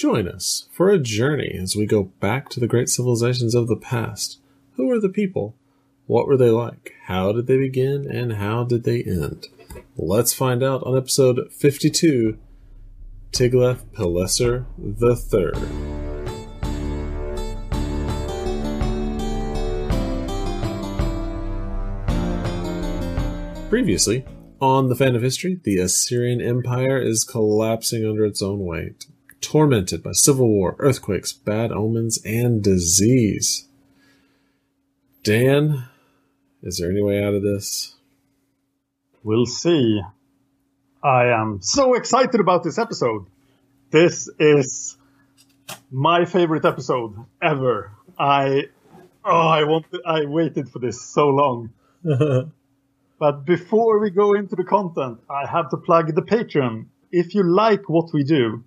Join us for a journey as we go back to the great civilizations of the past. Who were the people? What were they like? How did they begin? And how did they end? Let's find out on episode 52 Tiglath-Pileser III. Previously, on the fan of history, the Assyrian Empire is collapsing under its own weight, tormented by civil war, earthquakes, bad omens, and disease. Dan, is there any way out of this? We'll see. I am so excited about this episode. This is my favorite episode ever. I oh, I wanted, I waited for this so long. but before we go into the content, I have to plug the Patreon. If you like what we do,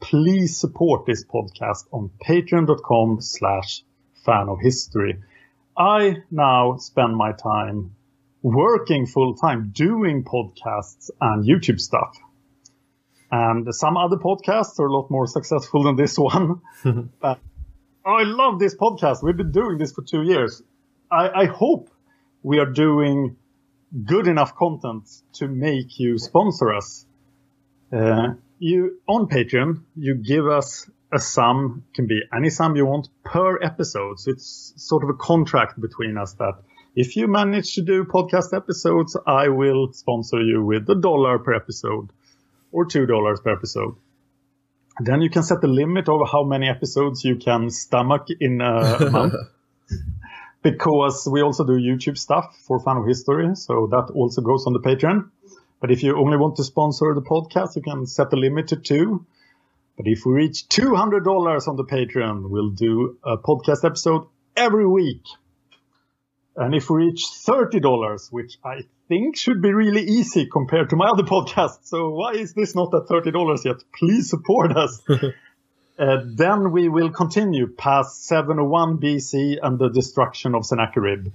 please support this podcast on patreon.com slash fan of history. I now spend my time working full time doing podcasts and YouTube stuff. And some other podcasts are a lot more successful than this one. but I love this podcast. We've been doing this for two years. I, I hope we are doing good enough content to make you sponsor us. Uh, you on Patreon, you give us a sum, can be any sum you want per episode. So it's sort of a contract between us that if you manage to do podcast episodes, I will sponsor you with a dollar per episode or two dollars per episode. Then you can set the limit of how many episodes you can stomach in a month. because we also do YouTube stuff for Fan of History, so that also goes on the Patreon. But if you only want to sponsor the podcast, you can set the limit to two. But if we reach $200 on the Patreon, we'll do a podcast episode every week. And if we reach $30, which I think should be really easy compared to my other podcast, so why is this not at $30 yet? Please support us. uh, then we will continue past 701 BC and the destruction of Sennacherib.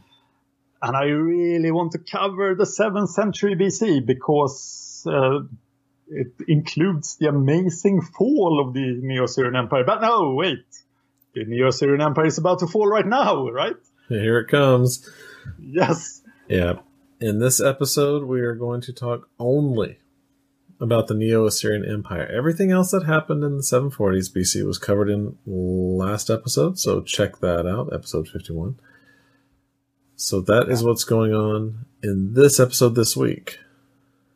And I really want to cover the 7th century BC because uh, it includes the amazing fall of the Neo-Assyrian Empire. But no, wait. The Neo-Assyrian Empire is about to fall right now, right? Here it comes. Yes. Yeah. In this episode, we are going to talk only about the Neo Assyrian Empire. Everything else that happened in the 740s BC was covered in last episode, so check that out, episode 51. So that is what's going on in this episode this week.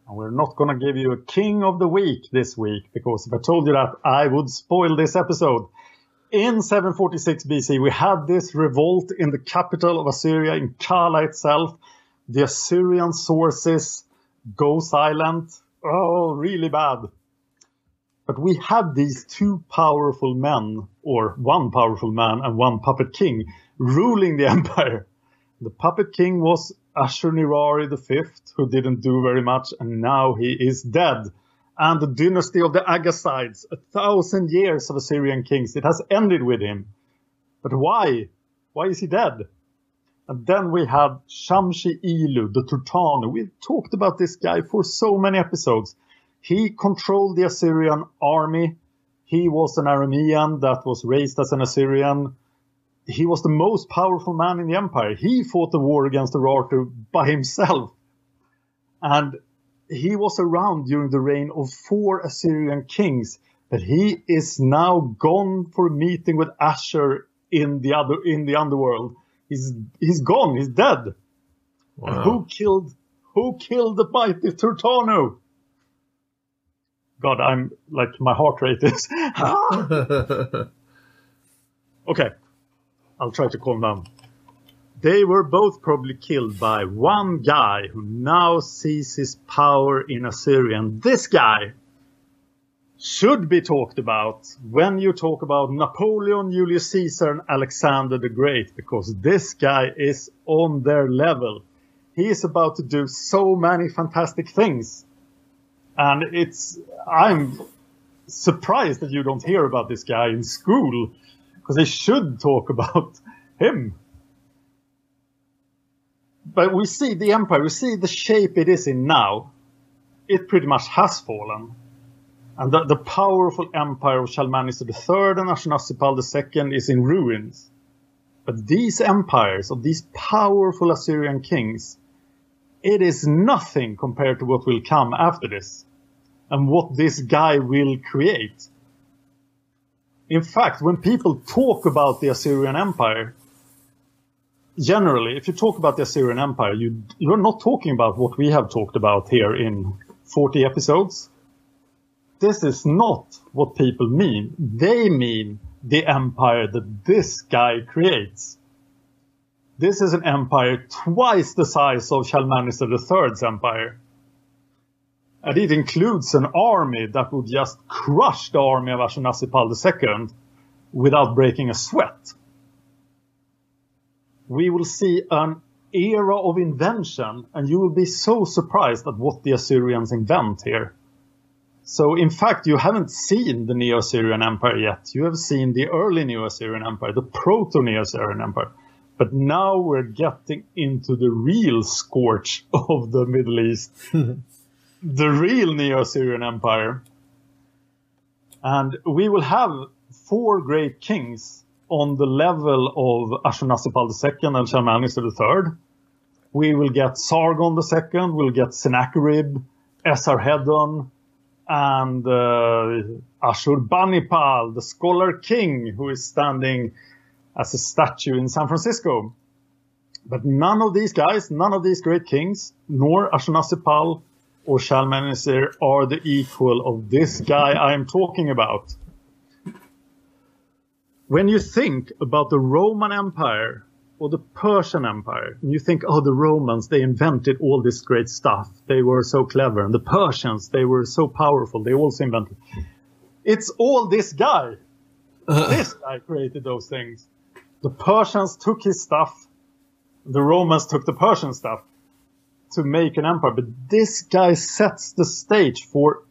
We're not going to give you a king of the week this week because if I told you that, I would spoil this episode. In 746 BC, we had this revolt in the capital of Assyria, in Kala itself. The Assyrian sources go silent. Oh, really bad. But we had these two powerful men, or one powerful man and one puppet king, ruling the empire. The puppet king was Ashurnirari V, who didn't do very much, and now he is dead. And the dynasty of the Aggasides, a thousand years of Assyrian kings, it has ended with him. But why? Why is he dead? And then we have Shamshi Ilu, the Turtanu. We've talked about this guy for so many episodes. He controlled the Assyrian army. He was an Aramean that was raised as an Assyrian. He was the most powerful man in the empire. He fought the war against Urartu by himself. And he was around during the reign of four Assyrian kings, but he is now gone for a meeting with Asher in the other in the underworld. He's he's gone. He's dead. Wow. Who killed who killed the mighty Turtano? God, I'm like my heart rate is. okay, I'll try to calm down. They were both probably killed by one guy who now sees his power in Assyria. And this guy should be talked about when you talk about Napoleon, Julius Caesar, and Alexander the Great, because this guy is on their level. He is about to do so many fantastic things. And it's, I'm surprised that you don't hear about this guy in school, because they should talk about him. But we see the empire, we see the shape it is in now. It pretty much has fallen. And the, the powerful empire of Shalmaneser III and Ashurnasirpal II is in ruins. But these empires of these powerful Assyrian kings, it is nothing compared to what will come after this and what this guy will create. In fact, when people talk about the Assyrian Empire, generally, if you talk about the Assyrian Empire, you, you're not talking about what we have talked about here in 40 episodes. This is not what people mean. They mean the empire that this guy creates. This is an empire twice the size of Shalmaneser III's empire. And it includes an army that would just crush the army of Ashurnasirpal II without breaking a sweat. We will see an era of invention, and you will be so surprised at what the Assyrians invent here. So, in fact, you haven't seen the Neo Assyrian Empire yet. You have seen the early Neo Assyrian Empire, the Proto Neo Assyrian Empire. But now we're getting into the real scorch of the Middle East, the real Neo Assyrian Empire. And we will have four great kings on the level of Ashurnasirpal II and Shalmaneser III. We will get Sargon II, we'll get Sennacherib, Esarhaddon, and uh, Ashurbanipal, the scholar king who is standing as a statue in San Francisco. But none of these guys, none of these great kings, nor Ashurnasirpal or Shalmaneser are the equal of this guy I am talking about. When you think about the Roman Empire or the Persian Empire, and you think, oh, the Romans, they invented all this great stuff. They were so clever. And the Persians, they were so powerful. They also invented. It's all this guy. Uh. This guy created those things. The Persians took his stuff. The Romans took the Persian stuff to make an empire. But this guy sets the stage for,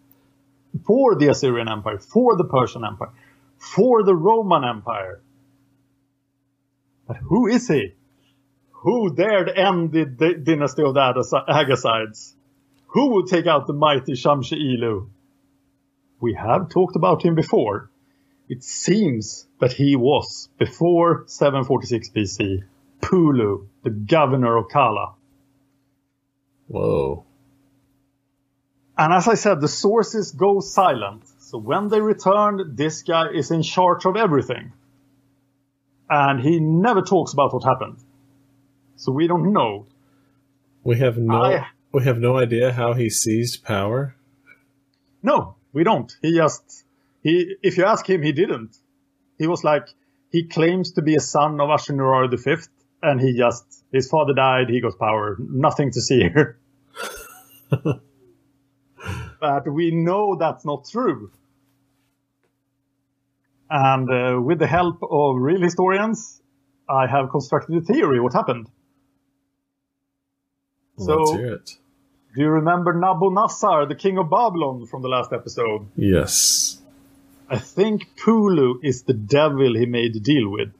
for the Assyrian Empire, for the Persian Empire, for the Roman Empire. But who is he? Who dared end the d- dynasty of the Agas- Who would take out the mighty Shamshi Ilu? We have talked about him before. It seems that he was, before 746 BC, Pulu, the governor of Kala. Whoa. And as I said, the sources go silent. So when they returned, this guy is in charge of everything. And he never talks about what happened. So we don't know. We have no I- we have no idea how he seized power. No, we don't. He just, he, if you ask him, he didn't. He was like, he claims to be a son of Ashurnirari V, and he just, his father died, he got power. Nothing to see here. but we know that's not true. And uh, with the help of real historians, I have constructed a theory what happened. So- Let's hear it. Do you remember Nabonassar, the king of Babylon, from the last episode? Yes. I think Pulu is the devil he made a deal with.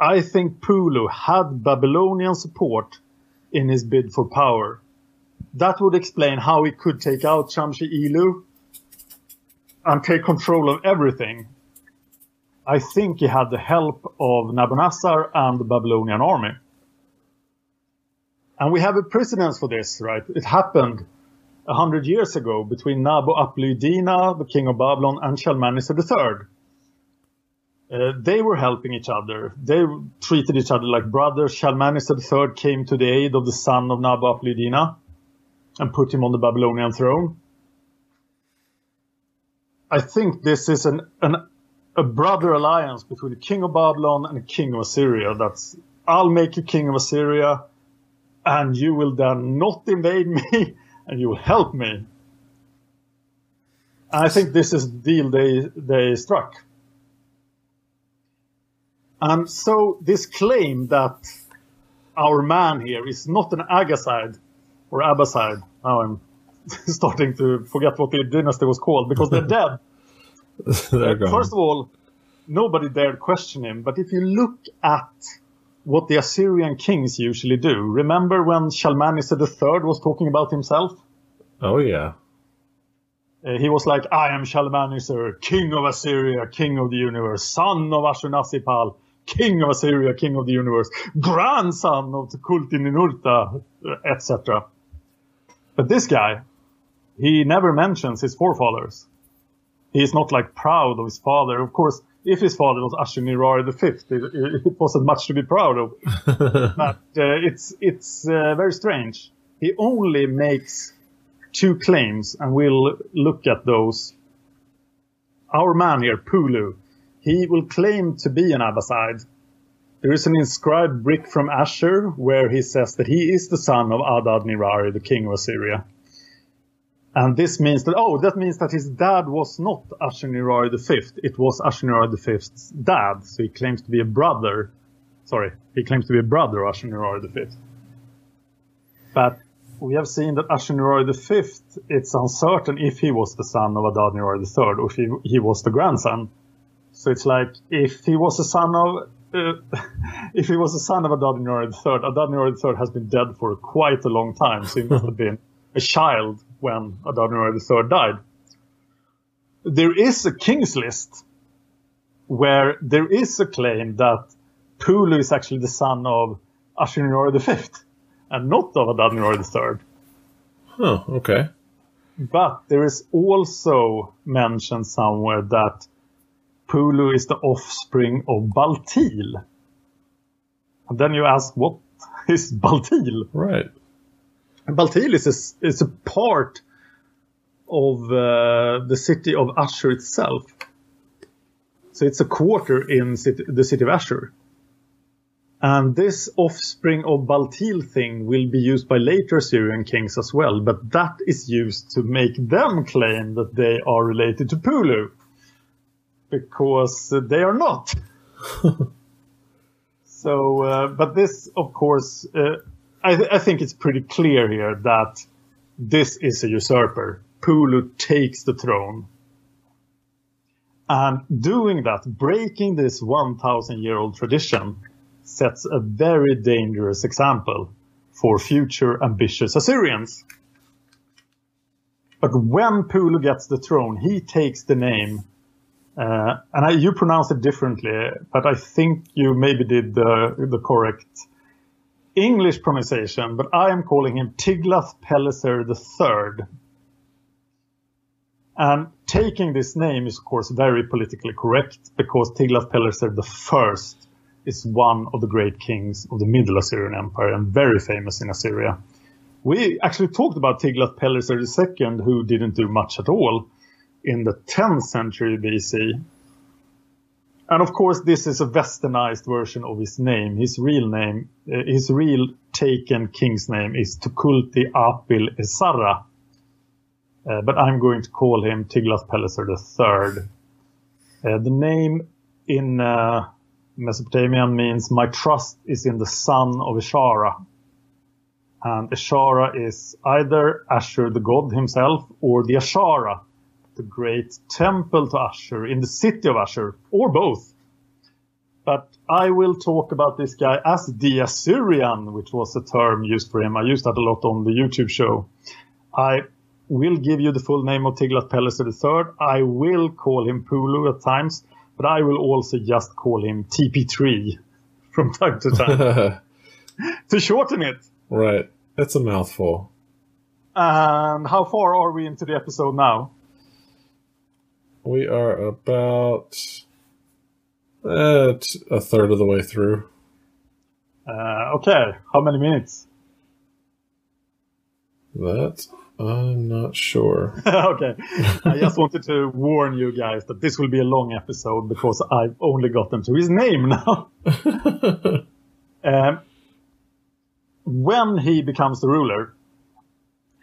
I think Pulu had Babylonian support in his bid for power. That would explain how he could take out Shamshi Ilu and take control of everything. I think he had the help of Nabonassar and the Babylonian army. And we have a precedence for this, right? It happened a hundred years ago between Nabo Aplu-Iddina, the king of Babylon, and Shalmaneser III. Uh, they were helping each other. They treated each other like brothers. Shalmaneser III came to the aid of the son of Nabo Aplu-Iddina and put him on the Babylonian throne. I think this is an, an a brother alliance between the king of Babylon and the king of Assyria. That's I'll make you king of Assyria, and you will then not invade me, and you will help me. I think this is the deal they they struck. And so this claim that our man here is not an Agaside or Abbaside. Now I'm starting to forget what the dynasty was called because they're dead. They're gone. First of all, nobody dared question him. But if you look at what the Assyrian kings usually do, remember when Shalmaneser III was talking about himself? oh yeah. Uh, he was like, I am Shalmaneser, king of Assyria, king of the universe, son of Ashurnasirpal, king of Assyria, king of the universe, grandson of Tukulti Ninurta, etc. But this guy, he never mentions his forefathers. He is not like proud of his father. Of course, if his father was Ashurnirari the fifth, it, it wasn't much to be proud of. but uh, it's it's uh, very strange. He only makes two claims, and we'll look at those. Our man here, Pulu, he will claim to be an Abbaside. There is an inscribed brick from Asher where he says that he is the son of Adad Nirari, the king of Assyria. And this means that, oh, that means that his dad was not Ashurnirari fifth. It was Ashurnirari fifth's dad. So he claims to be a brother. Sorry, he claims to be a brother of Ashurnirari fifth. But we have seen that Ashurnirari fifth, it's uncertain if he was the son of Adad-Nirari the third or if he, he was the grandson. So it's like if he was a son of uh, if he was a son of Adad-Nirari the third, Adad-Nirari the has been dead for quite a long time, so he must have been a child when Adad-Nirari the third died. There is a king's list where there is a claim that Pulu is actually the son of the fifth and not of Adad-Nirari the third. Oh, okay. But there is also mentioned somewhere that Pulu is the offspring of Baltil. And then you ask, what is Baltil? Right. And Baltil is a, is a part of uh, the city of Ashur itself. So it's a quarter in city, the city of Ashur. And this offspring of Baltil thing will be used by later Assyrian kings as well, but that is used to make them claim that they are related to Pulu. Because they are not. so, uh, but this, of course, uh, I, th- I think it's pretty clear here that this is a usurper. Pulu takes the throne. And doing that, breaking this 1,000 year old tradition, sets a very dangerous example for future ambitious Assyrians. But when Pulu gets the throne, he takes the name, uh, and I, you pronounce it differently, but I think you maybe did the, the correct English pronunciation, but I am calling him Tiglath-Pileser III. And taking this name is, of course, very politically correct because Tiglath-Pileser I is one of the great kings of the Middle Assyrian Empire and very famous in Assyria. We actually talked about Tiglath-Pileser II, who didn't do much at all in the 10th century BC. And of course, this is a westernized version of his name. His real name, uh, his real taken king's name is Tukulti Apil Esarra. Uh, but I'm going to call him Tiglath-Pileser III. Uh, the name in uh, Mesopotamian means my trust is in the son of Esharra. And Esharra is either Ashur the god himself or the Esharra, the great temple to Ashur in the city of Ashur, or both. But I will talk about this guy as the Assyrian, which was a term used for him. I used that a lot on the YouTube show. I will give you the full name of Tiglath-Pileser III. I will call him Pulu at times, but I will also just call him TP3 from time to time to shorten it. Right. That's a mouthful. And how far are we into the episode now? We are about uh, t- a third of the way through. Uh, okay, how many minutes? That I'm not sure. okay, I just wanted to warn you guys that this will be a long episode because I've only gotten to his name now. um, when he becomes the ruler,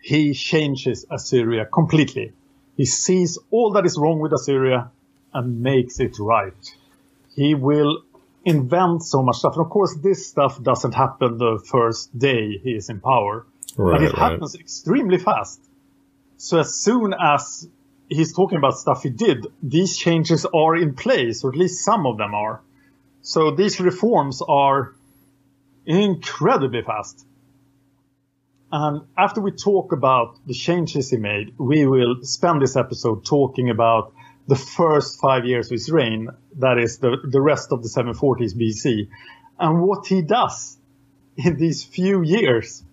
he changes Assyria completely. He sees all that is wrong with Assyria and makes it right. He will invent so much stuff. And of course, this stuff doesn't happen the first day he is in power, Right, but it right. happens extremely fast. So as soon as he's talking about stuff he did, these changes are in place, or at least some of them are. So these reforms are incredibly fast. And after we talk about the changes he made, we will spend this episode talking about the first five years of his reign, that is the, the rest of the 740s BC, and what he does in these few years.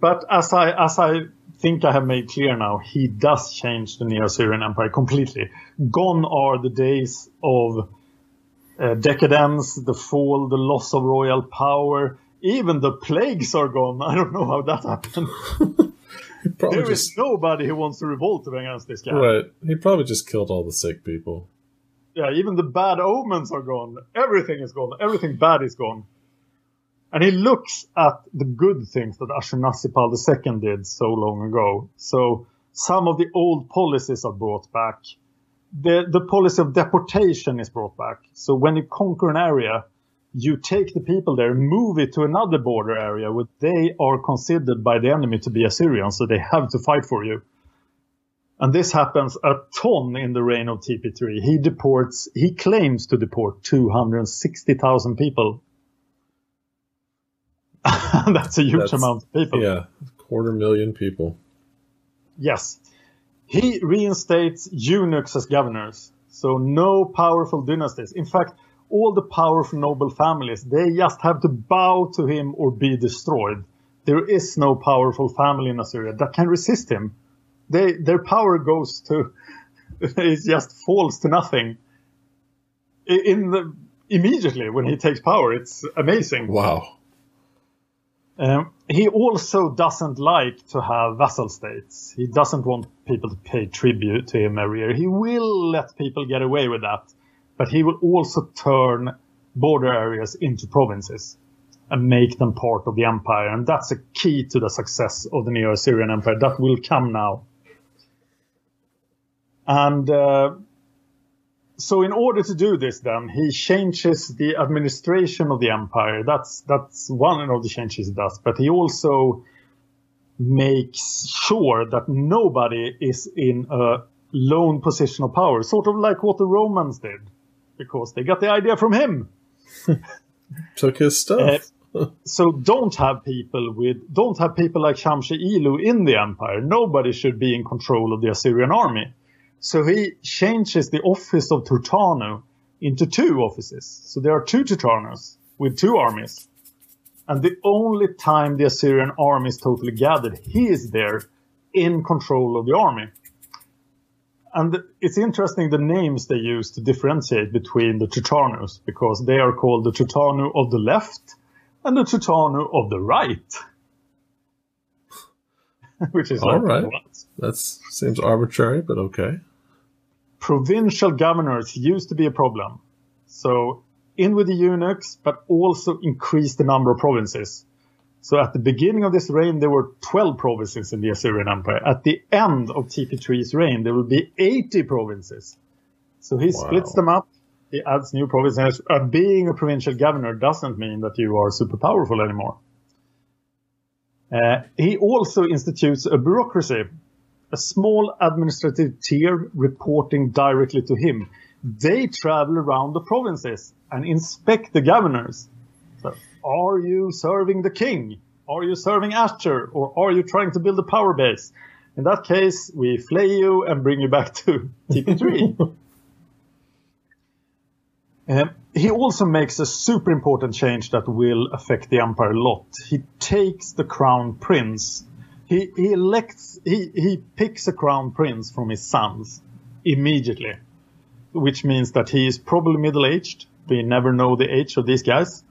But as I, as I think I have made clear now, he does change the Neo-Assyrian Empire completely. Gone are the days of uh, decadence, the fall, the loss of royal power, even the plagues are gone. I don't know how that happened. There is just nobody who wants to revolt against this guy. right. He probably just killed all the sick people. Yeah, even the bad omens are gone. Everything is gone. Everything bad is gone. And he looks at the good things that Ashurnasirpal II did so long ago. So some of the old policies are brought back. The, the policy of deportation is brought back. So when you conquer an area, you take the people there, move it to another border area where they are considered by the enemy to be Assyrians, so they have to fight for you. And this happens a ton in the reign of TP3. He deports, he claims to deport 260,000 people. That's a huge That's- amount of people. Yeah, quarter million people. Yes. He reinstates eunuchs as governors. So no powerful dynasties. In fact, all the power powerful noble families, they just have to bow to him or be destroyed. There is no powerful family in Assyria that can resist him. They, their power goes to, it just falls to nothing. In the, immediately when he takes power, it's amazing. Wow. Um, he also doesn't like to have vassal states. He doesn't want people to pay tribute to him every year. He will let people get away with that, but he will also turn border areas into provinces and make them part of the empire. And that's a key to the success of the Neo-Assyrian Empire. That will come now. And uh, so in order to do this then he changes the administration of the empire that's that's one of the changes he does but he also makes sure that nobody is in a lone position of power sort of like what the romans did because they got the idea from him Took his stuff. Uh, so don't have people with don't have people like Shamshi Ilu in the empire nobody should be in control of the assyrian army so he changes the office of Turtanu into two offices. So there are two Turtanus with two armies. And the only time the Assyrian army is totally gathered, he is there in control of the army. And it's interesting the names they use to differentiate between the Turtanus, because they are called the Turtanu of the left and the Turtanu of the right. Which is All right. That seems arbitrary, but okay. provincial governors used to be a problem. So in with the eunuchs, but also increase the number of provinces. So at the beginning of this reign, there were 12 provinces in the Assyrian Empire. At the end of TP3's reign, there will be 80 provinces. So he splits them up. He adds new provinces. And being a provincial governor doesn't mean that you are super powerful anymore. Uh, he also institutes a bureaucracy, a small administrative tier reporting directly to him. They travel around the provinces and inspect the governors. So, are you serving the king? Are you serving Asher? Or are you trying to build a power base? In that case, we flay you and bring you back to TP3. um, he also makes a super important change that will affect the empire a lot. He takes the crown prince. He, he elects, he, he picks a crown prince from his sons immediately, which means that he is probably middle aged. We never know the age of these guys.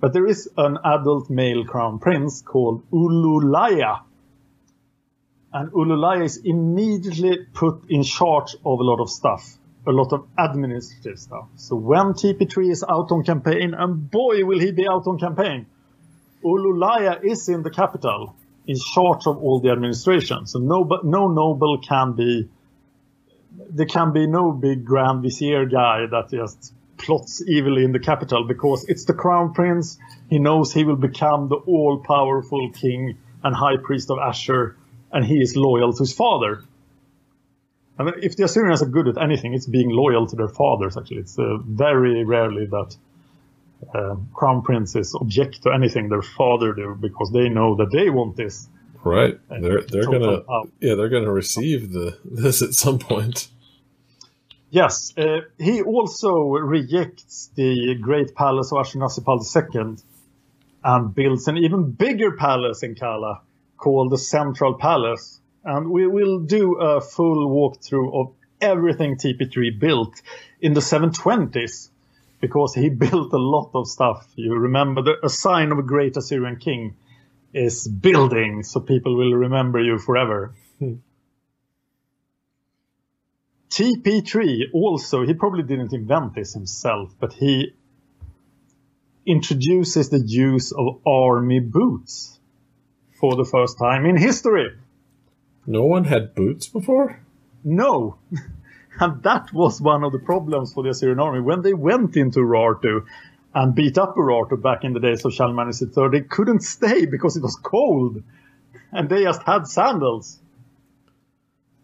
But there is an adult male crown prince called Ululaya. And Ululaya is immediately put in charge of a lot of stuff a lot of administrative stuff. So when TP3 is out on campaign, and boy will he be out on campaign, Ululaya is in the capital in charge of all the administration. So no, no noble can be, there can be no big grand vizier guy that just plots evilly in the capital because it's the crown prince. He knows he will become the all powerful king and high priest of Asher, and he is loyal to his father. I mean, if the Assyrians are good at anything, it's being loyal to their fathers. Actually, it's uh, very rarely that uh, crown princes object to anything their father do because they know that they want this. Right. They're they're gonna yeah they're gonna receive the this at some point. Yes. Uh, he also rejects the great palace of Ashurnasirpal II and builds an even bigger palace in Kala called the Central Palace and we will do a full walkthrough of everything TP3 built in the 720s because he built a lot of stuff. You remember the, a sign of a great Assyrian king is building, so people will remember you forever. Hmm. TP3 also, he probably didn't invent this himself, but he introduces the use of army boots for the first time in history. No one had boots before? No. and that was one of the problems for the Assyrian army. When they went into Urartu and beat up Urartu back in the days of Shalmaneser III, they couldn't stay because it was cold. And they just had sandals.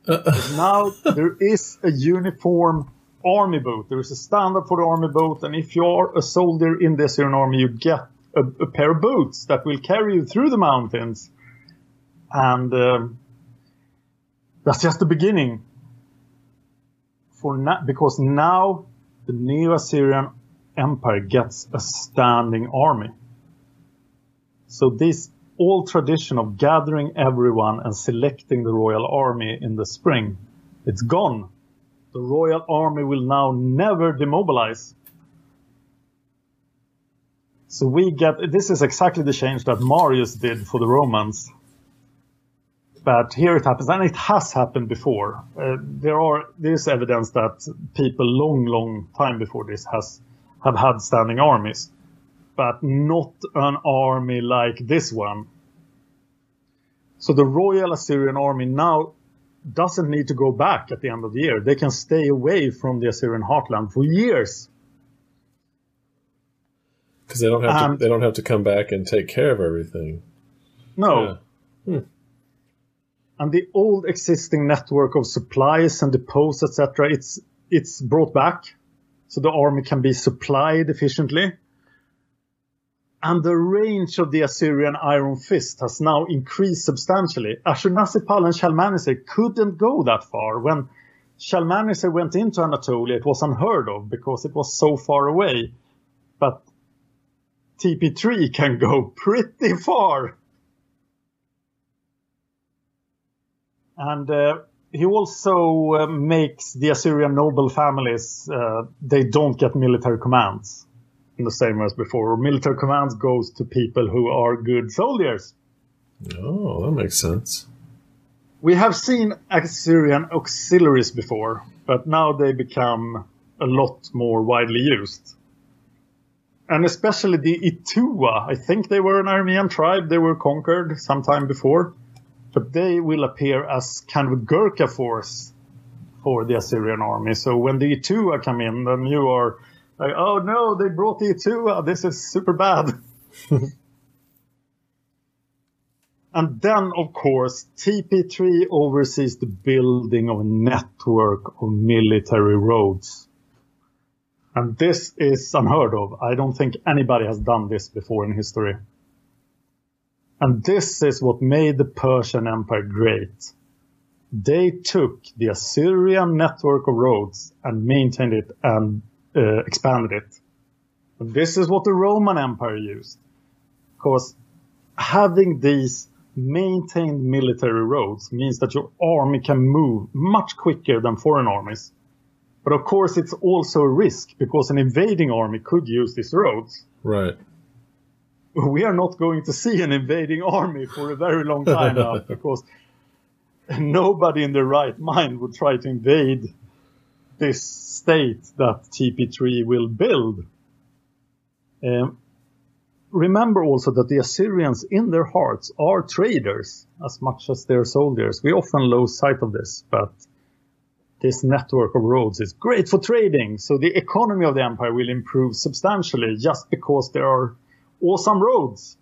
Uh, now there is a uniform army boot. There is a standard for the army boot, and if you're a soldier in the Assyrian army, you get a, a pair of boots that will carry you through the mountains. And um, that's just the beginning. For na- because now the Neo-Assyrian Empire gets a standing army. So this old tradition of gathering everyone and selecting the royal army in the spring, it's gone. The royal army will now never demobilize. So we get this is exactly the change that Marius did for the Romans but here it happens, and it has happened before. Uh, there are there is evidence that people long, long time before this has have had standing armies, but not an army like this one. So the Royal Assyrian Army now doesn't need to go back at the end of the year. They can stay away from the Assyrian heartland for years. Because they don't have and, to. They don't have to come back and take care of everything. No. Yeah. Hmm and the old existing network of supplies and depots, etc., it's it's brought back, so the army can be supplied efficiently. And the range of the Assyrian Iron Fist has now increased substantially. Ashurnasirpal and Shalmaneser couldn't go that far. When Shalmaneser went into Anatolia, it was unheard of because it was so far away. But TP3 can go pretty far. And uh, he also uh, makes the Assyrian noble families, uh, they don't get military commands the same way as before. Military commands goes to people who are good soldiers. Oh, that makes sense. We have seen Assyrian auxiliaries before, but now they become a lot more widely used. And especially the Itua, I think they were an Aramean tribe, they were conquered sometime before but they will appear as kind of a Gurkha force for the Assyrian army. So when the Itua come in, then you are like, oh no, they brought the uh, Itua. This is super bad. And then, of course, TP3 oversees the building of a network of military roads. And this is unheard of. I don't think anybody has done this before in history. And this is what made the Persian Empire great. They took the Assyrian network of roads and maintained it and uh, expanded it. This is what the Roman Empire used. Because having these maintained military roads means that your army can move much quicker than foreign armies. But of course, it's also a risk because an invading army could use these roads. Right. We are not going to see an invading army for a very long time now because nobody in their right mind would try to invade this state that TP3 will build. Um, remember also that the Assyrians in their hearts are traders as much as they're soldiers. We often lose sight of this, but this network of roads is great for trading. So the economy of the empire will improve substantially just because there are awesome roads.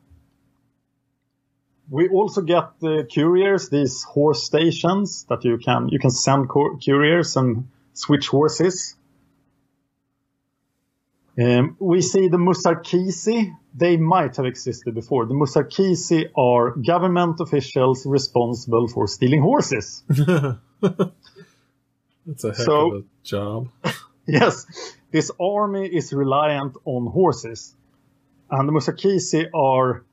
We also get the couriers, these horse stations that you can you can send couriers and switch horses. Um, we see the Musarkisi. They might have existed before. The Musarkisi are government officials responsible for stealing horses. That's a heck So- of a job. yes, this army is reliant on horses, and the Musarkisi are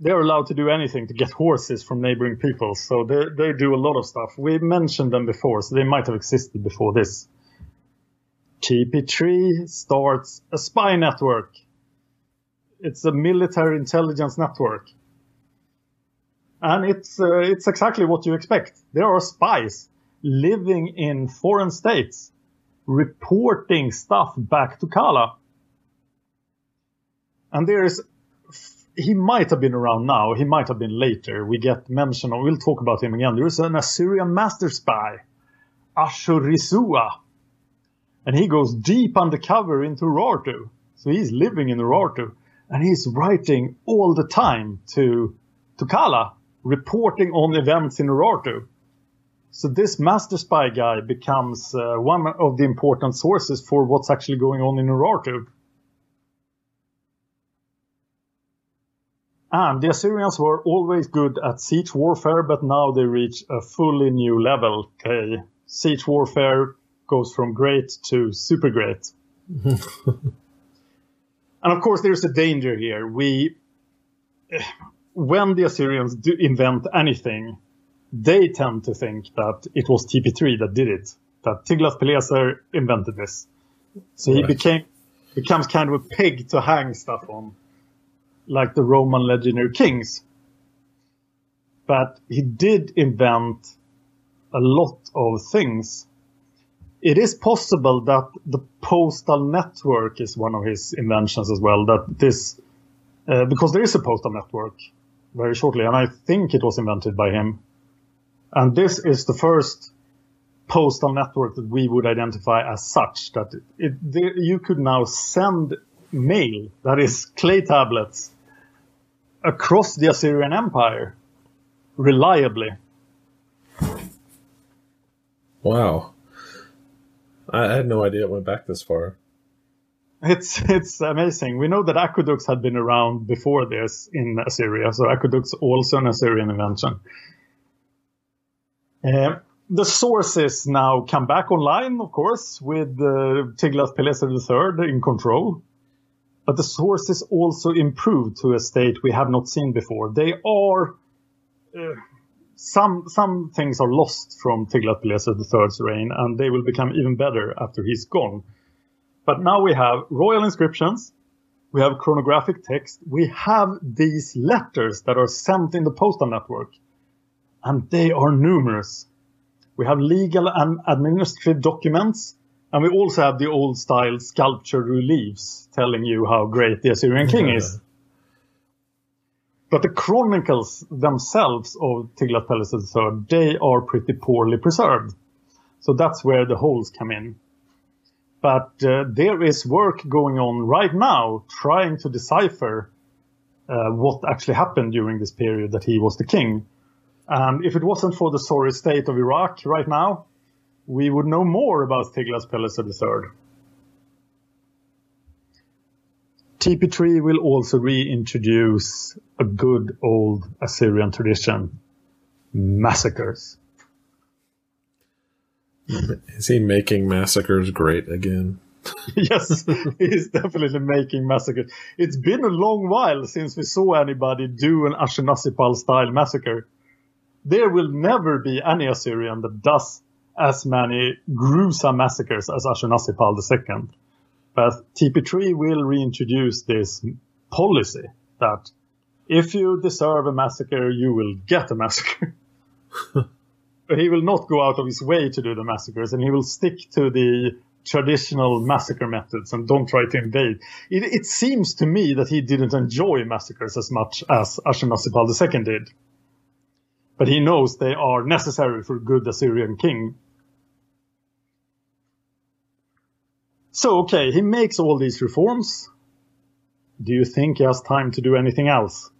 they're allowed to do anything to get horses from neighboring peoples. So they they do a lot of stuff. We mentioned them before, so they might have existed before this. TP3 starts a spy network. It's a military intelligence network. And it's uh, it's exactly what you expect. There are spies living in foreign states reporting stuff back to Kala. And there is, he might have been around now, he might have been later. We get mention, or we'll talk about him again. There is an Assyrian master spy, Ashurisua. And he goes deep undercover into Urartu. So he's living in Urartu. And he's writing all the time to, to Kala, reporting on events in Urartu. So this master spy guy becomes uh, one of the important sources for what's actually going on in Urartu. And the Assyrians were always good at siege warfare, but now they reach a fully new level. Okay, siege warfare goes from great to super great. and of course, there's a danger here. We, when the Assyrians do invent anything, they tend to think that it was TP3 that did it, that Tiglath-Pileser invented this. So he Right. became becomes kind of a peg to hang stuff on, like the Roman legendary kings. But he did invent a lot of things. It is possible that the postal network is one of his inventions as well. That this, uh, because there is a postal network very shortly, and I think it was invented by him. And this is the first postal network that we would identify as such that it, there, you could now send mail, that is clay tablets, across the Assyrian Empire reliably. Wow. I had no idea it went back this far. It's it's amazing. We know that aqueducts had been around before this in Assyria, so aqueducts also an Assyrian invention. Uh, the sources now come back online, of course, with uh, Tiglath-Pileser III in control. But the sources also improved to a state we have not seen before. They are uh, some some things are lost from Tiglath-Pileser III's reign, and they will become even better after he's gone. But now we have royal inscriptions, we have chronographic text, we have these letters that are sent in the postal network, and they are numerous. We have legal and administrative documents, and we also have the old style sculpture reliefs telling you how great the Assyrian king is. But the chronicles themselves of Tiglath-Pileser III, they are pretty poorly preserved. So that's where the holes come in. But uh, there is work going on right now trying to decipher uh, what actually happened during this period that he was the king. And if it wasn't for the sorry state of Iraq right now, we would know more about Tiglath-Pileser III. TP3 will also reintroduce a good old Assyrian tradition massacres. Is he making massacres great again? yes, he's definitely making massacres. It's been a long while since we saw anybody do an Ashurnasirpal style massacre. There will never be any Assyrian that does as many gruesome massacres as Ashurnasirpal II. But TP3 will reintroduce this policy that if you deserve a massacre, you will get a massacre. but he will not go out of his way to do the massacres, and he will stick to the traditional massacre methods and don't try to invade. It, it seems to me that he didn't enjoy massacres as much as Ashurnasirpal II did. But he knows they are necessary for a good Assyrian king. So, okay, he makes all these reforms. Do you think he has time to do anything else?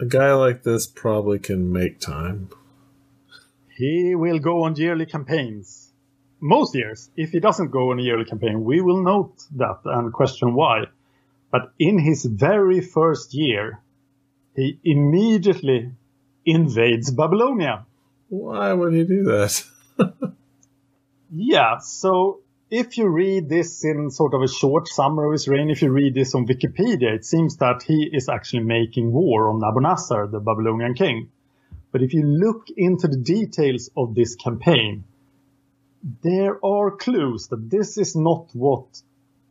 A guy like this probably can make time. He will go on yearly campaigns. Most years, if he doesn't go on a yearly campaign, we will note that and question why. But in his very first year, he immediately invades Babylonia. Why would he do that? Yeah, so if you read this in sort of a short summary of his reign, if you read this on Wikipedia, it seems that he is actually making war on Nabonassar, the Babylonian king. But if you look into the details of this campaign, there are clues that this is not what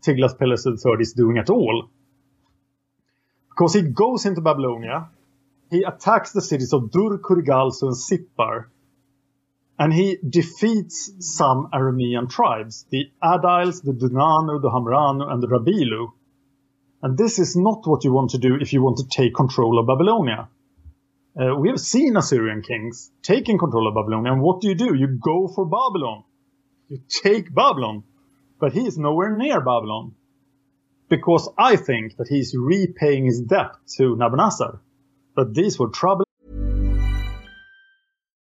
Tiglath-Pileser III is doing at all. Because he goes into Babylonia, he attacks the cities of Dur, Kurigalzu, and Sippar, and he defeats some Aramean tribes, the Adiles, the Dunanu, the Hamranu, and the Rabilu. And this is not what you want to do if you want to take control of Babylonia. Uh, we have seen Assyrian kings taking control of Babylonia, and what do you do? You go for Babylon. You take Babylon. But he is nowhere near Babylon. Because I think that he's repaying his debt to Nabonassar. But these were trouble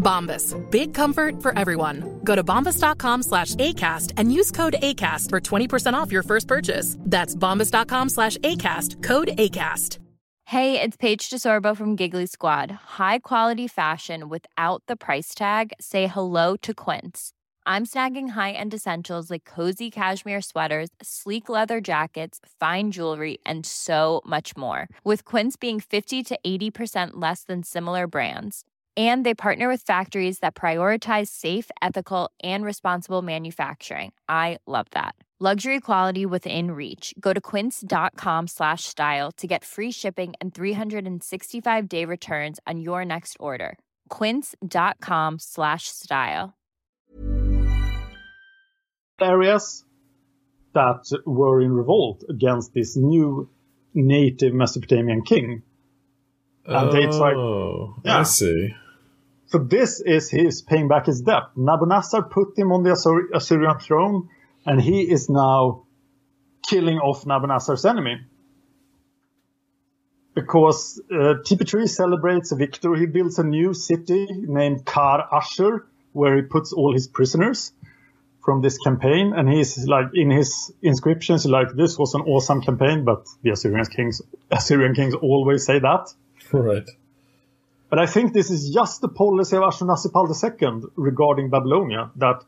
Bombas. Big comfort for everyone. Go to bombas.com slash ACAST and use code ACAST for 20% off your first purchase. That's bombas.com slash ACAST. Code ACAST. Hey, it's Paige DeSorbo from Giggly Squad. High quality fashion without the price tag? Say hello to Quince. I'm snagging high end essentials like cozy cashmere sweaters, sleek leather jackets, fine jewelry, and so much more. With Quince being 50 to 80% less than similar brands. And they partner with factories that prioritize safe, ethical, and responsible manufacturing. I love that. Luxury quality within reach. Go to quince.com slash style to get free shipping and 365 day returns on your next order. Quince.com slash style. areas that were in revolt against this new native Mesopotamian king. And they tried. Oh, Yeah. I see. So this is his paying back his debt. Nabonassar put him on the Assur- Assyrian throne, and he is now killing off Nabonassar's enemy. Because uh, TP3 celebrates a victory, he builds a new city named Kar Ashur, where he puts all his prisoners from this campaign. And he's like, in his inscriptions, like, this was an awesome campaign, but the Assyrian kings, Assyrian kings always say that. Right. But I think this is just the policy of Ashurnasirpal II regarding Babylonia that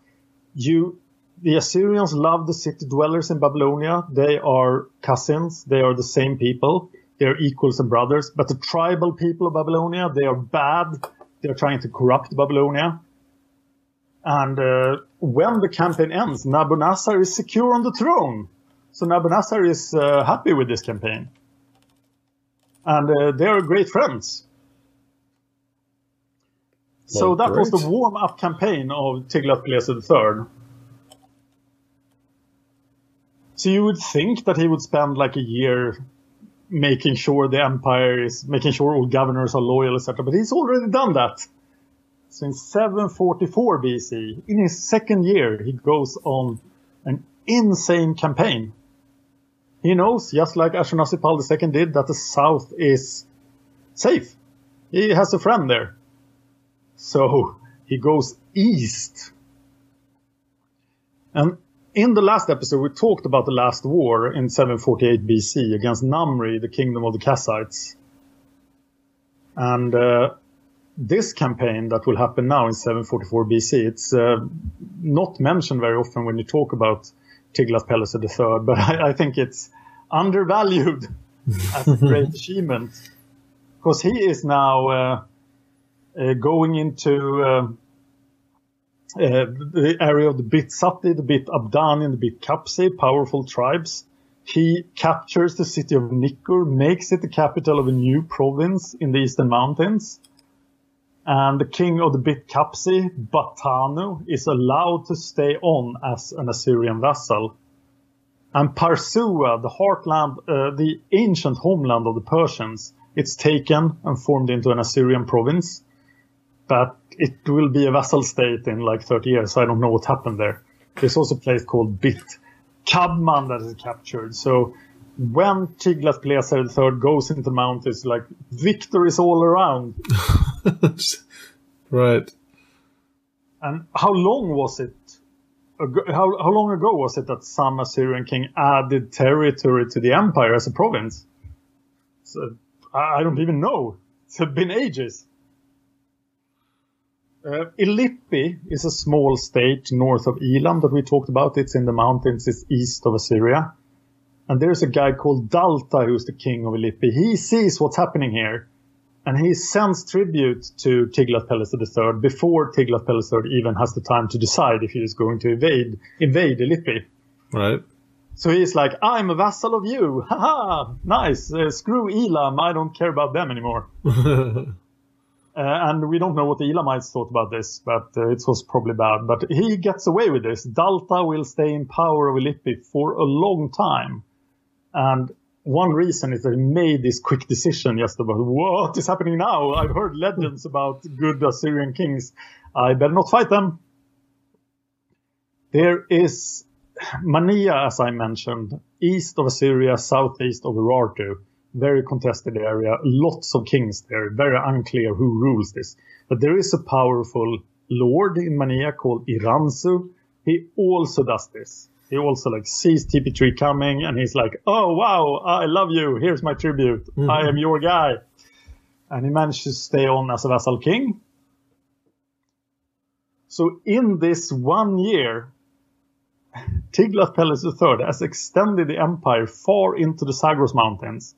you the Assyrians love the city dwellers in Babylonia. They are cousins. They are the same people. They are equals and brothers. But the tribal people of Babylonia, they are bad. They are trying to corrupt Babylonia. And uh, when the campaign ends, Nabonassar is secure on the throne. So Nabonassar is uh, happy with this campaign. And uh, they are great friends. So Well, that was the warm up campaign of Tiglath-Pileser III. So you would think that he would spend like a year making sure the empire is making sure all governors are loyal, etc. But he's already done that. Since 744 BC, in his second year, he goes on an insane campaign. He knows, just like Ashurnasirpal II did, that the south is safe. He has a friend there. So he goes east. And in the last episode, we talked about the last war in 748 BC against Namri, the kingdom of the Kassites. And uh, this campaign that will happen now in 744 BC, it's uh, not mentioned very often when you talk about Tiglath-Pileser III, but I, I think it's undervalued as a great achievement because he is now uh, uh, going into uh, uh, the area of the Bit Sati, the Bit Abdan, and the Bit Kapsi, powerful tribes. He captures the city of Nikur, makes it the capital of a new province in the Eastern Mountains. And the king of the Bit Kapsi, Batanu, is allowed to stay on as an Assyrian vassal. And Parsua, the heartland, uh, the ancient homeland of the Persians, it's taken and formed into an Assyrian province. But it will be a vassal state in like 30 years, I don't know what happened there. There's also a place called Bit Kabman that is captured. So when Tiglath-Pileser III goes into the mountains, like victories all around. right. And how long was it? How, how long ago was it that some Assyrian king added territory to the empire as a province? So, I I don't even know. It's been ages. Uh, Illipi is a small state north of Elam that we talked about. It's in the mountains, it's east of Assyria. And there's a guy called Dalta who's the king of Illipi. He sees what's happening here and he sends tribute to Tiglath-Pileser III before Tiglath-Pileser even has the time to decide if he is going to invade invade Illipi. Right. So he's like, I'm a vassal of you. Haha, nice. Uh, screw Elam. I don't care about them anymore. Uh, and we don't know what the Elamites thought about this, but uh, it was probably bad. But he gets away with this. Dalta will stay in power of Lippi for a long time. And one reason is he made this quick decision just about what is happening now. I've heard legends about good Assyrian kings. I better not fight them. There is Mania, as I mentioned, east of Assyria, southeast of Urartu very contested area, lots of kings there, very unclear who rules this. But there is a powerful lord in Mania called Iranzu. He also does this. He also like sees TP3 coming and he's like, oh wow, I love you. Here's my tribute. Mm-hmm. I am your guy. And he managed to stay on as a vassal king. So in this one year, Tiglath-Pileser III has extended the empire far into the Zagros Mountains.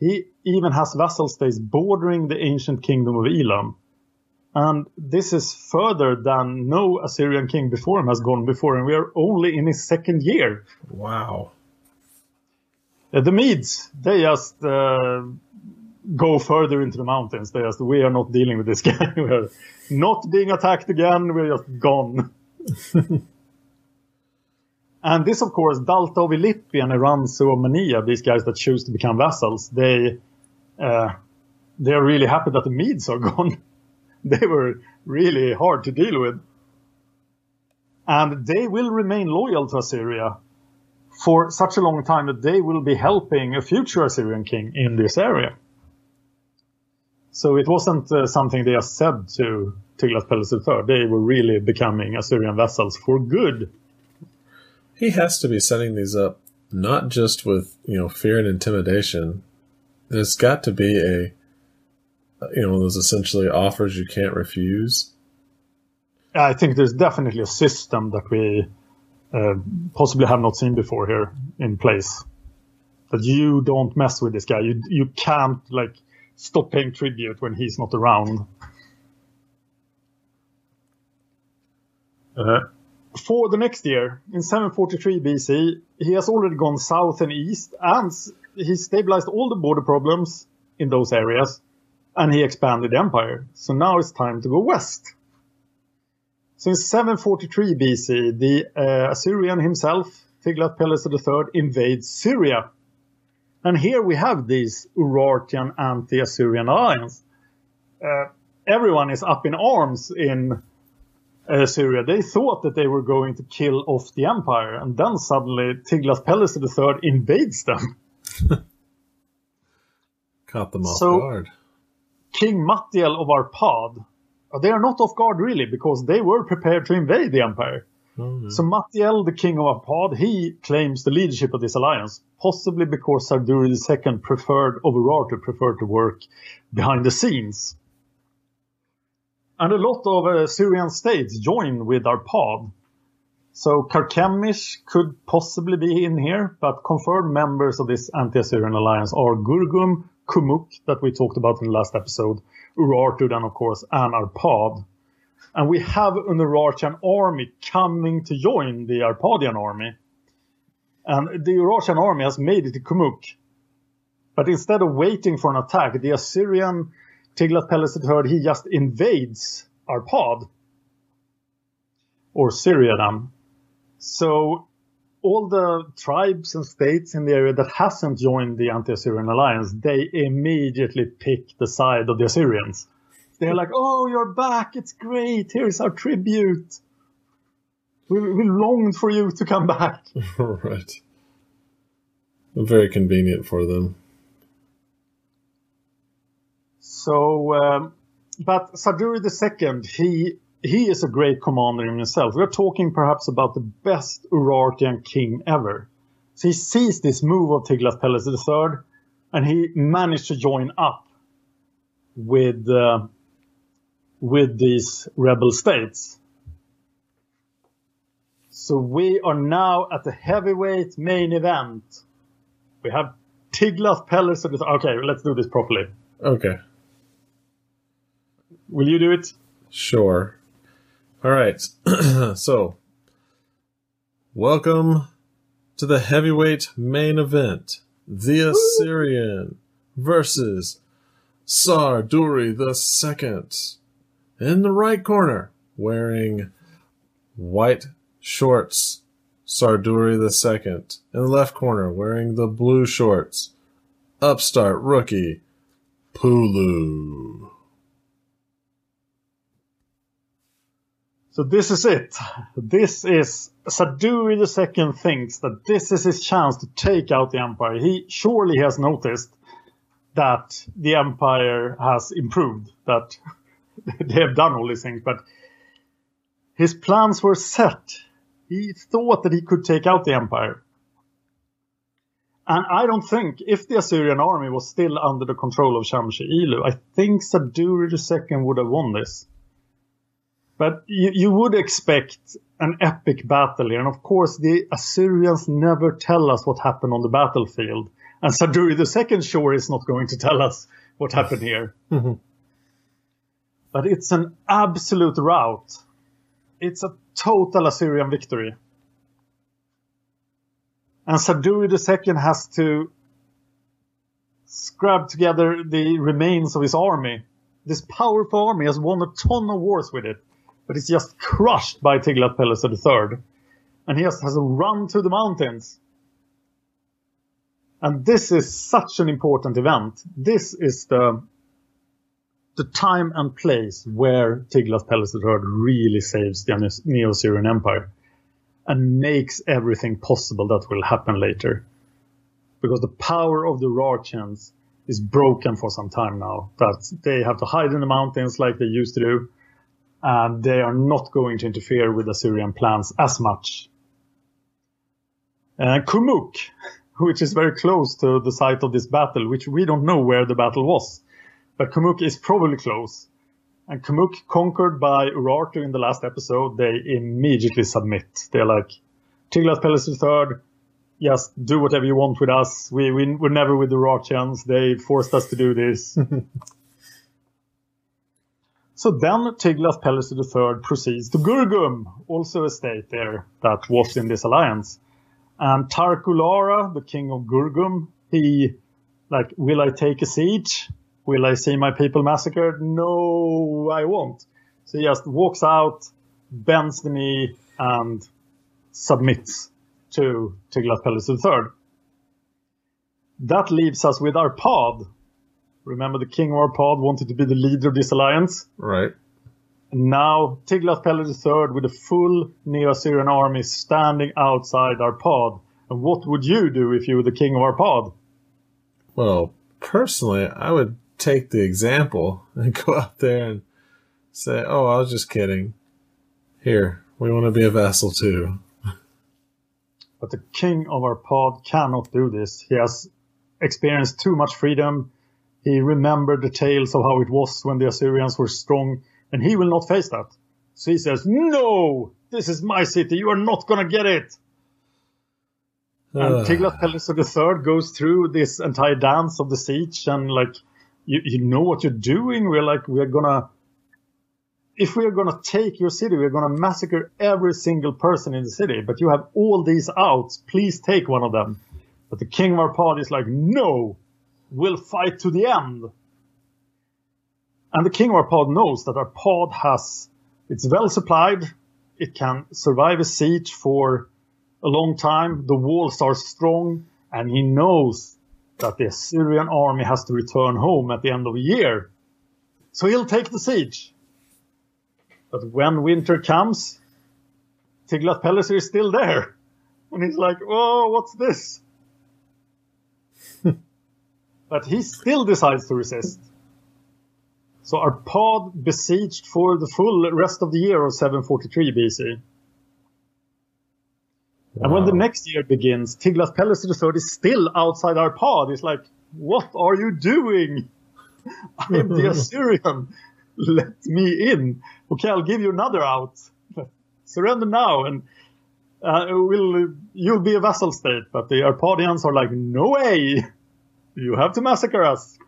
He even has vassal states bordering the ancient kingdom of Elam. And this is further than no Assyrian king before him has gone before, and we are only in his second year. Wow. Uh, the Medes, they just uh, go further into the mountains. They just, we are not dealing with this guy. we are not being attacked again. We're just gone. and this, of course, Dalta of Illipi and Iranzu of Mania, these guys that choose to become vassals, they uh, they are really happy that the Medes are gone. they were really hard to deal with. And they will remain loyal to Assyria for such a long time that they will be helping a future Assyrian king in this area. So it wasn't uh, something they just said to Tiglath-Pileser III. They were really becoming Assyrian vassals for good. He has to be setting these up not just with, you know, fear and intimidation. There's got to be a, you know, those essentially offers you can't refuse. I think there's definitely a system that we uh, possibly have not seen before here in place. That you don't mess with this guy. You you can't like stop paying tribute when he's not around. Uh, for the next year, in 743 BC, he has already gone south and east, and he stabilized all the border problems in those areas, and he expanded the empire. So now it's time to go west. Since 743 BC, the uh, Assyrian himself, Tiglath-Pileser III, invades Syria. And here we have this Urartian anti-Assyrian alliance. Uh, everyone is up in arms in uh, Syria. They thought that they were going to kill off the empire, and then suddenly Tiglath-Pileser III invades them. Caught them off So- guard. King Mattiel of Arpad, they are not off guard really because they were prepared to invade the empire. So Mattiel, the king of Arpad, he claims the leadership of this alliance, possibly because Sarduri II preferred over Urartu preferred to work behind the scenes. And a lot of uh, Syrian states join with Arpad. So Karkemish could possibly be in here, but confirmed members of this anti-Assyrian alliance are Gurgum, Kumuk, that we talked about in the last episode, Urartu then of course, and Arpad. And we have an Urartian army coming to join the Arpadian army. And the Urartian army has made it to Kumuk. But instead of waiting for an attack, the Assyrian Tiglath-Pileser III, he just invades Arpad. Or Syria then. So all the tribes and states in the area that hasn't joined the anti-Assyrian alliance, they immediately pick the side of the Assyrians. They're like, "Oh, you're back! It's great! Here's our tribute. We, we longed for you to come back." right. Very convenient for them. So, um, but Saduri II, he he is a great commander in himself. We're talking perhaps about the best Urartian king ever. So he sees this move of Tiglath-Pileser III, and he managed to join up with uh, with these rebel states. So we are now at the heavyweight main event. We have Tiglath-Pileser III. Okay, let's do this properly. Okay. Will you do it? Sure. All right. so, welcome to the heavyweight main event the Assyrian versus Sarduri the Second. In the right corner, wearing white shorts, Sarduri the Second. In the left corner, wearing the blue shorts, upstart rookie, Pulu. So this is it. This is Sarduri II thinks that this is his chance to take out the empire. He surely has noticed that the empire has improved, that they have done all these things, but his plans were set. He thought that he could take out the empire. And I don't think, if the Assyrian army was still under the control of Shamshi Ilu, I think Sarduri II would have won this. But you, you would expect an epic battle here. And of course, the Assyrians never tell us what happened on the battlefield. And Sarduri II sure is not going to tell us what happened here. Mm-hmm. but it's an absolute rout. It's a total Assyrian victory. And Sarduri II has to scrap together the remains of his army. This powerful army has won a ton of wars with it but it's just crushed by Tiglath-Pileser III. And he just has to run to the mountains. And this is such an important event. This is the the time and place where Tiglath-Pileser III really saves the Neo-Assyrian Empire and makes everything possible that will happen later. Because the power of the Urartians is broken for some time now. That they have to hide in the mountains like they used to do and they are not going to interfere with Assyrian plans as much. Uh, Kumuk, which is very close to the site of this battle, which we don't know where the battle was, but Kumuk is probably close. And Kumuk, conquered by Urartu in the last episode, they immediately submit. They're like, Tiglath-Pileser III, just do whatever you want with us. We, we we're never with the Urartians. They forced us to do this. so then Tiglath-Pileser III proceeds to Gurgum, also a state there that was in this alliance. And Tarkulara, the king of Gurgum, he like, will I take a siege? Will I see my people massacred? No, I won't. So he just walks out, bends the knee, and submits to Tiglath-Pileser III. That leaves us with Arpad. Remember the king of Arpad wanted to be the leader of this alliance? Right. And now Tiglath-Pileser III with a full Neo-Assyrian army standing outside Arpad. And what would you do if you were the king of Arpad? Well, personally, I would take the example and go out there and say, "Oh, I was just kidding. Here, we want to be a vassal too." But the king of Arpad cannot do this. He has experienced too much freedom. He remembered the tales of how it was when the Assyrians were strong, and he will not face that. So he says, No! This is my city. You are not going to get it. And uh. Tiglath-Pileser III goes through this entire dance of the siege, and like, you, you know what you're doing. We're like, we're gonna, if we're gonna take your city, we're gonna massacre every single person in the city. But you have all these outs. Please take one of them. But the king of Arpad is like, no, we'll fight to the end. And the king of Arpad knows that Arpad has, it's well supplied. It can survive a siege for a long time. The walls are strong, and he knows that the Assyrian army has to return home at the end of the year. So he'll take the siege. But when winter comes, Tiglath-Pileser is still there. And he's like, oh, what's this? But he still decides to resist. So Arpad besieged for the full rest of the year of 743 BC. And when the next year begins, Tiglath-Pileser III is still outside Arpad. He's like, what are you doing? I am the Assyrian. Let me in. Okay, I'll give you another out. Surrender now and uh, we'll, you'll be a vassal state. But the Arpadians are like, no way. You have to massacre us.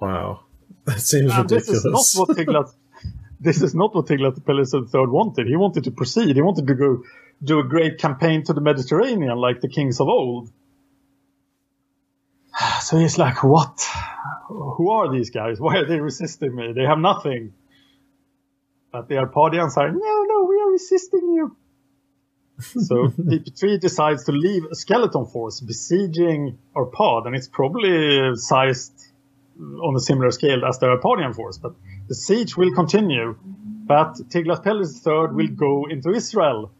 Wow, that seems And this ridiculous. is not what Tiglath. this is not what Tiglath-Pileser III wanted. He wanted to proceed. He wanted to go do a great campaign to the Mediterranean, like the kings of old. So he's like, "What? Who are these guys? Why are they resisting me? They have nothing." But the Arpadians are, "No, no, we are resisting you." So TP3 decides to leave a skeleton force besieging Arpad, and it's probably sized on a similar scale as the Arpadian force, but the siege will continue. But Tiglath-Pileser III will go into Israel.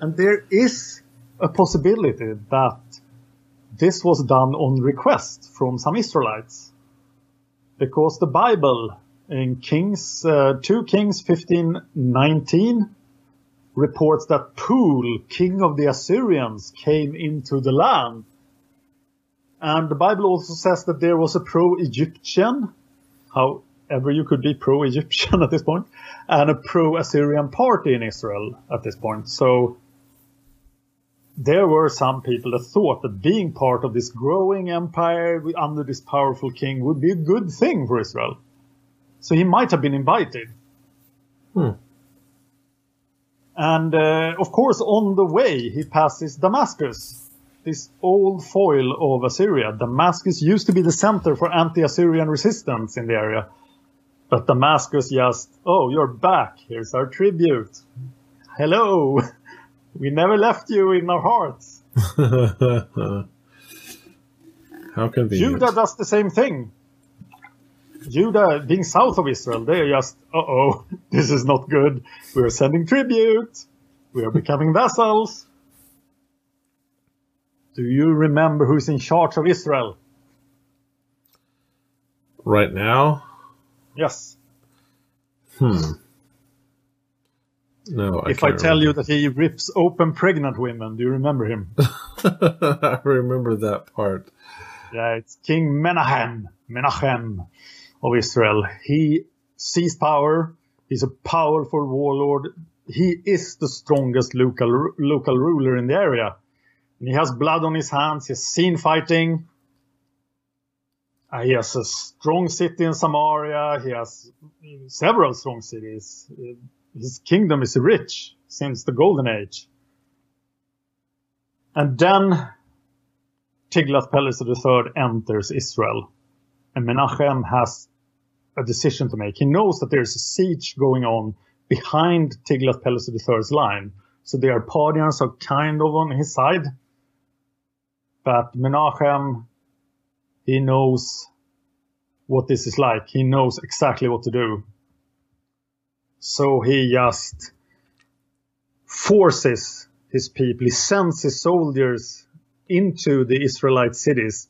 And there is a possibility that this was done on request from some Israelites. Because the Bible in Kings, uh, 2 Kings 15:19 reports that Pul, king of the Assyrians, came into the land. And the Bible also says that there was a pro-Egyptian, however you could be pro-Egyptian at this point, and a pro-Assyrian party in Israel at this point. So there were some people that thought that being part of this growing empire under this powerful king would be a good thing for Israel. So he might have been invited. Hmm. And uh, of course, on the way, he passes Damascus, this old foil of Assyria. Damascus used to be the center for anti Assyrian resistance in the area. But Damascus just, oh, you're back. Here's our tribute. Hello. We never left you in our hearts. How convenient. Judah does the same thing. Judah, being south of Israel, they are just, uh oh, this is not good. We are sending tribute. We are becoming vassals. Do you remember who's in charge of Israel? Right now? Yes. Hmm. No, I if I tell you that he rips open pregnant women, do you remember him? I remember that part. Yeah, it's King Menachem, Menachem of Israel. He seized power. He's a powerful warlord. he is the strongest local local ruler in the area. And he has blood on his hands. He's seen fighting. Uh, he has a strong city in Samaria. He has several strong cities. His kingdom is rich since the Golden Age. And then Tiglath-Pileser III enters Israel. And Menachem has a decision to make. He knows that there's a siege going on behind Tiglath-Pileser III's line. So the Arpadians are kind of on his side. But Menachem, he knows what this is like. He knows exactly what to do. So he just forces his people, he sends his soldiers into the Israelite cities,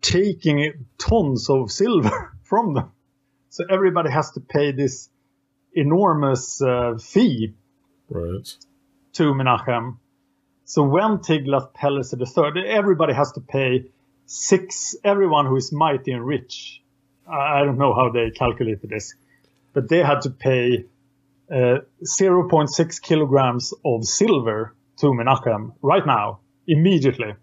taking tons of silver from them. So everybody has to pay this enormous uh, fee Right. to Menachem. So when Tiglath-Pileser III, everybody has to pay six, everyone who is mighty and rich. I I don't know how they calculated this, but they had to pay uh, 0.6 kilograms of silver to Menachem right now, immediately.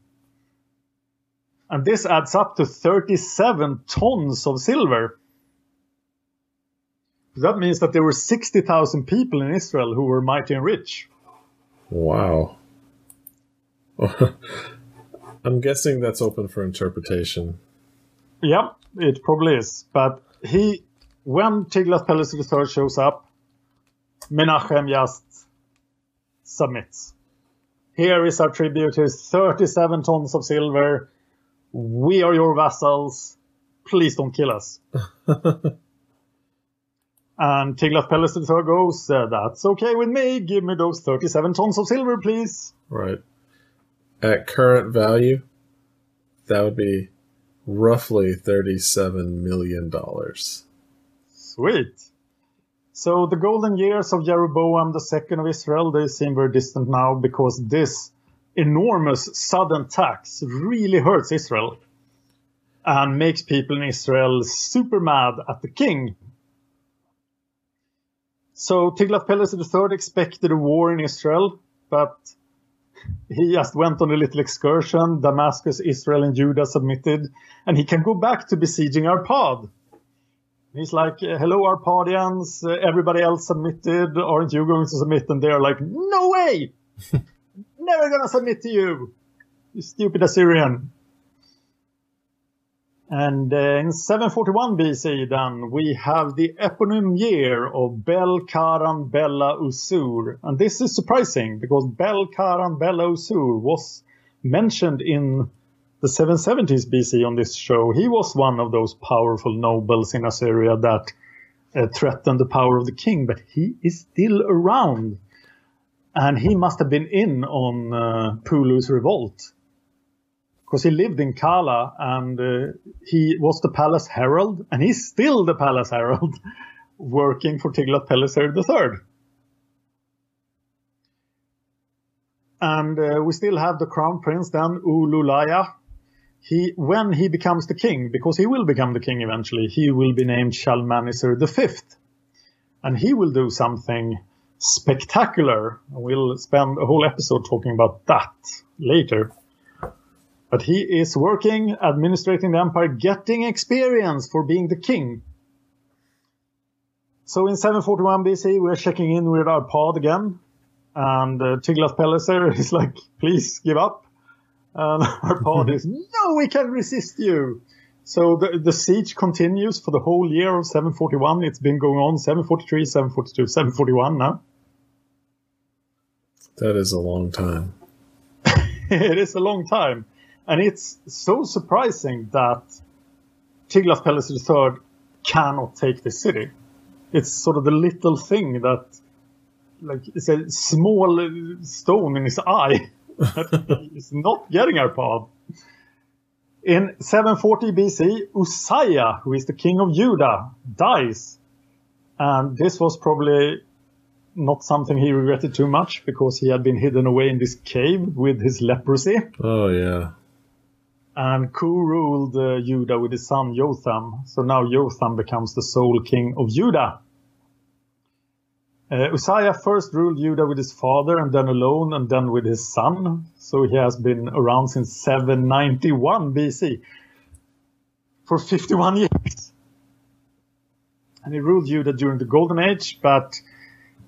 And this adds up to 37 tons of silver. That means that there were 60,000 people in Israel who were mighty and rich. Wow. I'm guessing that's open for interpretation. Yep, it probably is. But he, when Tiglath-Pileser III shows up, Menachem just submits. Here is our tribute. Here's 37 tons of silver. We are your vassals. Please don't kill us. and Tiglath-Pileser III goes, uh, that's okay with me. Give me those 37 tons of silver, please. Right. At current value, that would be roughly $37 million. Sweet. So the golden years of Jeroboam II of Israel, they seem very distant now because this enormous sudden tax really hurts Israel and makes people in Israel super mad at the king. So Tiglath-Pileser III expected a war in Israel, but he just went on a little excursion. Damascus, Israel, and Judah submitted, and he can go back to besieging Arpad. He's like, hello, Arpadians. Everybody else submitted. Aren't you going to submit? And they're like, no way! Never gonna submit to you! You stupid Assyrian. And uh, in 741 BC, then, we have the eponym year of Bel Karan Bella Usur. And this is surprising because Bel Karan Bella Usur was mentioned in the 770s BC on this show. He was one of those powerful nobles in Assyria that uh, threatened the power of the king, but he is still around. And he must have been in on uh, Pulu's revolt because he lived in Kala and uh, he was the palace herald, and he's still the palace herald, working for Tiglath-Pileser III. And uh, we still have the crown prince then, Ululaya. He, when he becomes the king, because he will become the king eventually, he will be named Shalmaneser V, and he will do something spectacular. We'll spend a whole episode talking about that later. But he is working, administrating the empire, getting experience for being the king. So in 741 BC, we're checking in with Arpad again. And uh, Tiglath-Pileser is like, please give up. And Arpad is, no, we can resist you. So the, the siege continues for the whole year of 741. It's been going on 743, 742, 741 now. That is a long time. it is a long time. And it's so surprising that Tiglath-Pileser III cannot take the city. It's sort of the little thing that, like, it's a small stone in his eye that he's not getting Arpad. In 740 BC, Uzziah, who is the king of Judah, dies. And this was probably not something he regretted too much because he had been hidden away in this cave with his leprosy. Oh, yeah. And Ku ruled uh, Judah with his son Jotham. So now Jotham becomes the sole king of Judah. Uh, Uzziah first ruled Judah with his father and then alone and then with his son. So he has been around since 791 BC for 51 years. And he ruled Judah during the Golden Age, but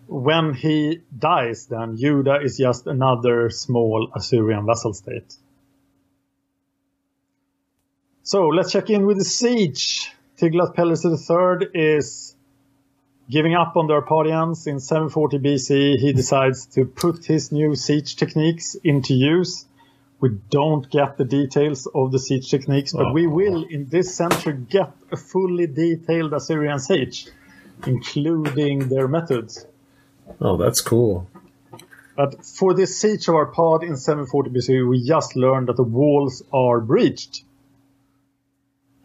when he dies, then Judah is just another small Assyrian vassal state. So let's check in with the siege. Tiglath-Pileser III is giving up on the Arpadians in 740 BC. He decides to put his new siege techniques into use. We don't get the details of the siege techniques, but Oh. we will in this century get a fully detailed Assyrian siege, including their methods. Oh, that's cool. But for this siege of Arpad in 740 BC, we just learned that the walls are breached.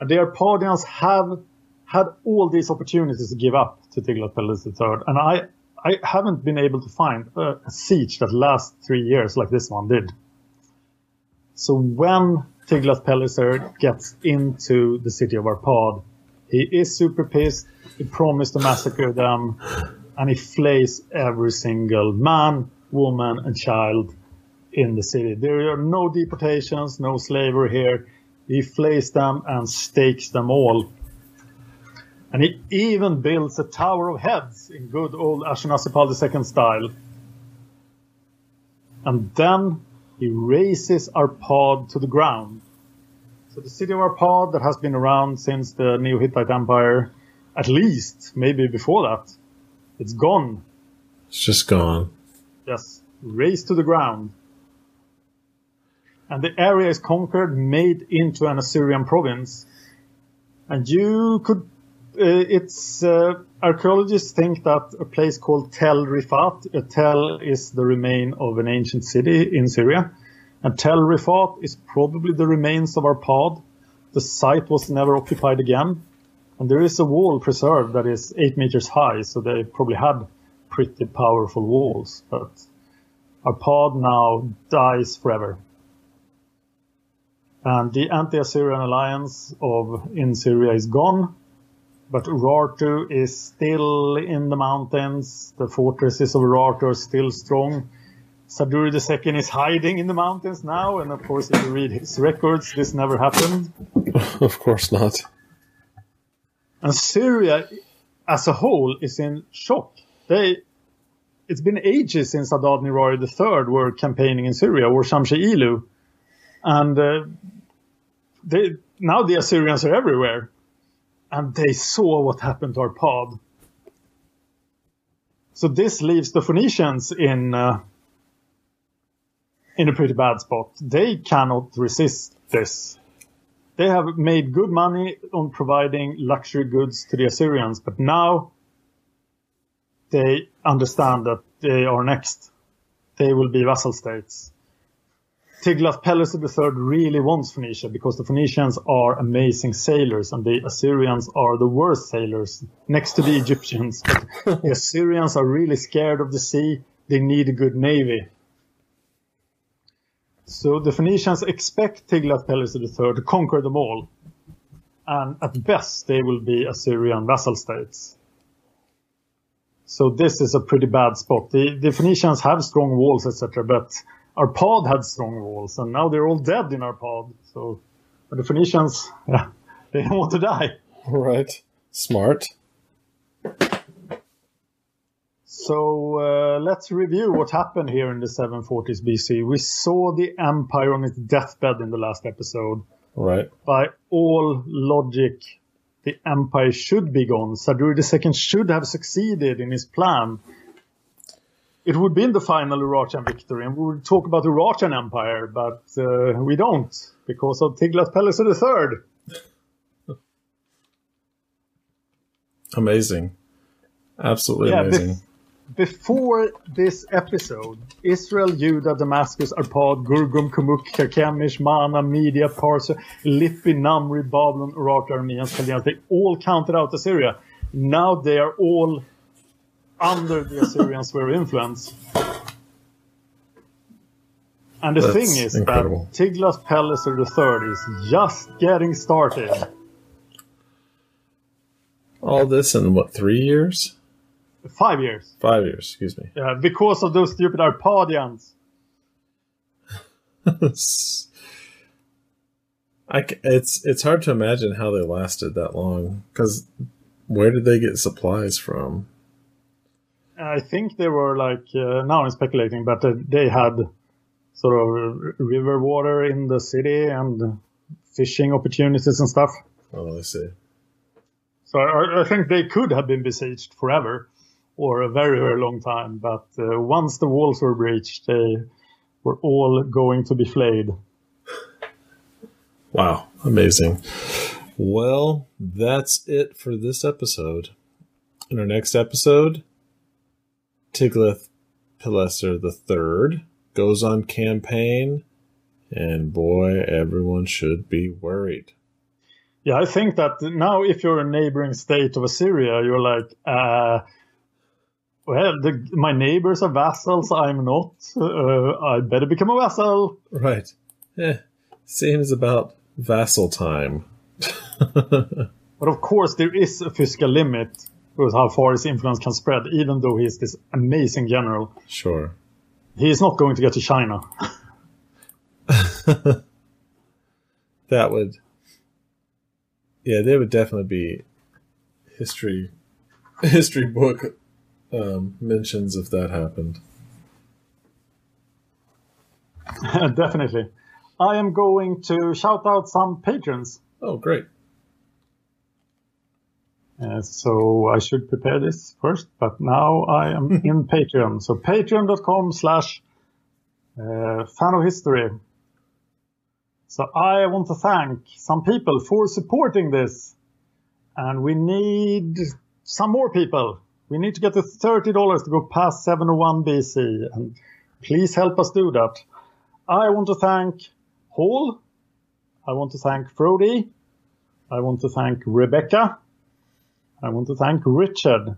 And the Arpadians have had all these opportunities to give up to Tiglath-Pileser III, and I, I haven't been able to find a, a siege that lasts three years like this one did. So when Tiglath-Pileser gets into the city of Arpad, he is super pissed. He promised to massacre them, and he flays every single man, woman, and child in the city. There are no deportations, no slavery here. He flays them and stakes them all. And he even builds a Tower of Heads in good old Ashurnasirpal II style. And then he razes Arpad to the ground. So the city of Arpad that has been around since the Neo-Hittite Empire, at least, maybe before that, it's gone. It's just gone. Yes, razed to the ground. And the area is conquered, made into an Assyrian province. And you could, uh, it's, uh, archaeologists think that a place called Tel Rifat, a Tel is the remain of an ancient city in Syria. And Tel Rifat is probably the remains of Arpad. The site was never occupied again. And there is a wall preserved that is eight meters high, so they probably had pretty powerful walls. But Arpad now dies forever. And the anti-Assyrian alliance of in Syria is gone, but Urartu is still in the mountains. The fortresses of Urartu are still strong. Sarduri II is hiding in the mountains now, and of course, if you read his records, this never happened. of course not. And Syria, as a whole, is in shock. They, it's been ages since Adad Nirari III were campaigning in Syria, or Shamshi Ilu, and uh, they now the Assyrians are everywhere, and they saw what happened to Arpad. So this leaves the Phoenicians in uh, in a pretty bad spot. They cannot resist this. They have made good money on providing luxury goods to the Assyrians, but now they understand that they are next. They will be vassal states. Tiglath-Pileser III really wants Phoenicia because the Phoenicians are amazing sailors and the Assyrians are the worst sailors next to the Egyptians. But the Assyrians are really scared of the sea. They need a good navy. So the Phoenicians expect Tiglath-Pileser III to conquer them all. And at best, they will be Assyrian vassal states. So this is a pretty bad spot. The, the Phoenicians have strong walls, etc., but Arpad had strong walls, and now they're all dead in Arpad. So the Phoenicians, yeah, they don't want to die. Right. Smart. So uh, let's review what happened here in the 740s BC. We saw the empire on its deathbed in the last episode. Right. By all logic, the empire should be gone. Sarduri II should have succeeded in his plan. It would be in the final Urartian victory, and we would talk about the Urartian Empire, but uh, we don't because of Tiglath-Pileser III. Amazing. Absolutely Yeah, amazing. bef- before this episode, Israel, Judah, Damascus, Arpad, Gurgum, Kumuk, Karkemish, Mana, Media, Parsa, Lippi, Namri, Babylon, Urartu, Armenians, Chaldeans, they all counted out Assyria. Now they are all under the Assyrians were of influence. And the That's thing is incredible. that Tiglath-Pileser III is just getting started. All this in what, three years? Five years. Five years, excuse me. Yeah, because of those stupid Arpadians. I it's it's hard to imagine how they lasted that long because where did they get supplies from? I think they were like uh, now I'm speculating, but uh, they had sort of river water in the city and fishing opportunities and stuff. Oh, I see. So I, I think they could have been besieged forever or a very very long time. But uh, once the walls were breached, they were all going to be flayed. Wow, amazing. Well, that's it for this episode. In our next episode, Tiglath-Pileser III goes on campaign, and boy, everyone should be worried. Yeah, I think that now if you're a neighboring state of Assyria, you're like, uh, well, the, my neighbors are vassals, I'm not. Uh, I better become a vassal. Right. Eh, seems about vassal time. But of course, there is a fiscal limit with how far his influence can spread, even though he is this amazing general. Sure. He is not going to get to China. That would. Yeah, there would definitely be history history book um, mentions if that happened. Definitely. I am going to shout out some patrons. Oh, great. Uh, so I should prepare this first, but now I am in Patreon. So patreon.com slash uh, fan of history. So I want to thank some people for supporting this. And we need some more people. We need to get to $30 to go past 701 BC. And please help us do that. I want to thank Hall. I want to thank Frody. I want to thank Rebecca. I want to thank Richard.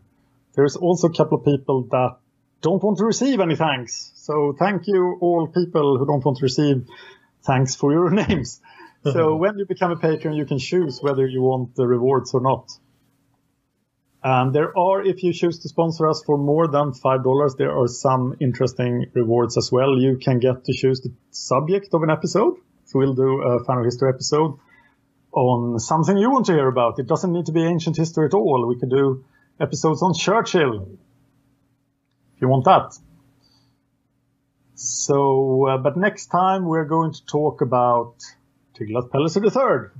There's also a couple of people that don't want to receive any thanks. So thank you all people who don't want to receive thanks for your names. So when you become a patron, you can choose whether you want the rewards or not. And there are, if you choose to sponsor us for more than $5, there are some interesting rewards as well. You can get to choose the subject of an episode. So we'll do a of history episode on something you want to hear about. It doesn't need to be ancient history at all. We could do episodes on Churchill if you want that. So, uh, but next time we're going to talk about Tiglath-Pileser III.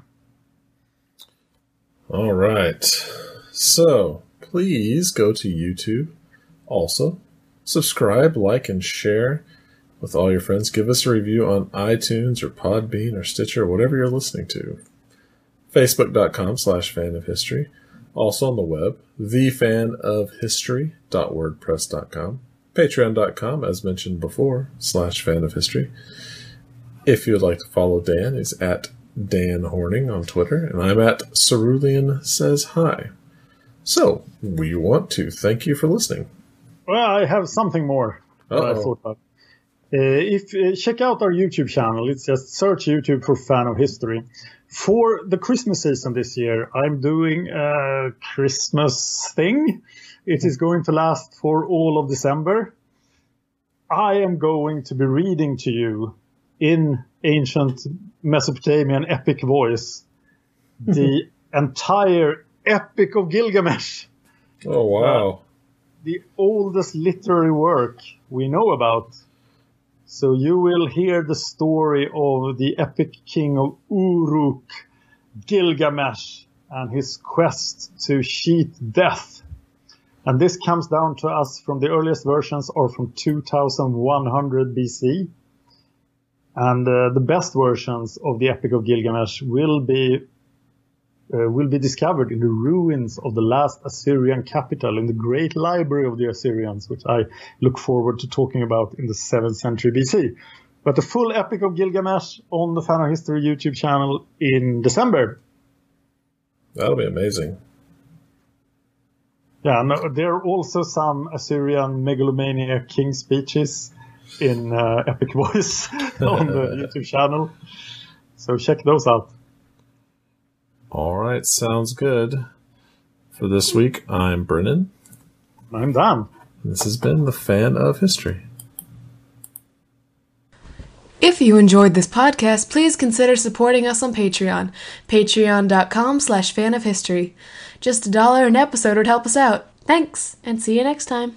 All right. So please go to YouTube. Also, subscribe, like, and share with all your friends. Give us a review on iTunes or Podbean or Stitcher or whatever you're listening to. Facebook.com slash fan of history. Also on the web, thefanofhistory.wordpress.com. Patreon.com, as mentioned before, slash fan of history. If you would like to follow Dan, he's at Dan Horning on Twitter, and I'm at Cerulean Says Hi. So, we want to thank you for listening. Well, I have something more that I thought of. Uh, if uh, check out our YouTube channel, it's just search YouTube for Fan of History. For the Christmas season this year, I'm doing a Christmas thing. It is going to last for all of December. I am going to be reading to you in ancient Mesopotamian epic voice the entire Epic of Gilgamesh Oh, wow. the oldest literary work we know about. So you will hear the story of the epic king of Uruk, Gilgamesh, and his quest to cheat death. And this comes down to us from the earliest versions are from 2100 BC. And uh, the best versions of the Epic of Gilgamesh will be uh, will be discovered in the ruins of the last Assyrian capital in the great library of the Assyrians, which I look forward to talking about in the 7th century BC. But the full Epic of Gilgamesh on the Fan of History YouTube channel in December. That'll be amazing. Yeah, no, there are also some Assyrian megalomaniac king speeches in uh, epic voice on the YouTube channel. So check those out. All right, sounds good. For this week, I'm Brennan. I'm Dan. This has been the fan of history. If you enjoyed this podcast, please consider supporting us on Patreon. Patreon.com slash fan of history. Just a dollar an episode would help us out. Thanks, and see you next time.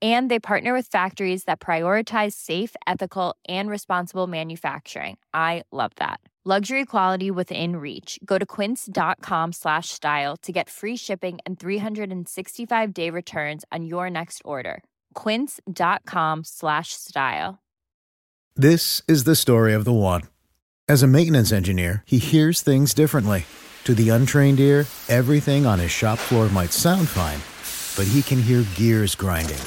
And they partner with factories that prioritize safe, ethical, and responsible manufacturing. I love that. Luxury quality within reach. Go to quince.com slash style to get free shipping and 365 day returns on your next order. Quince.com slash style. This is the story of the one. As a maintenance engineer, he hears things differently. To the untrained ear, everything on his shop floor might sound fine, but he can hear gears grinding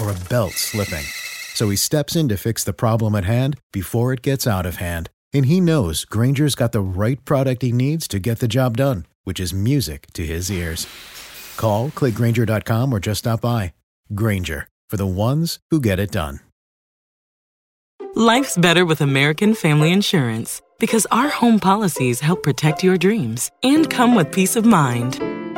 or a belt slipping. So he steps in to fix the problem at hand before it gets out of hand. And he knows Grainger's got the right product he needs to get the job done, which is music to his ears. Call, click grainger.com, or just stop by. Grainger, for the ones who get it done. Life's better with American Family Insurance because our home policies help protect your dreams and come with peace of mind.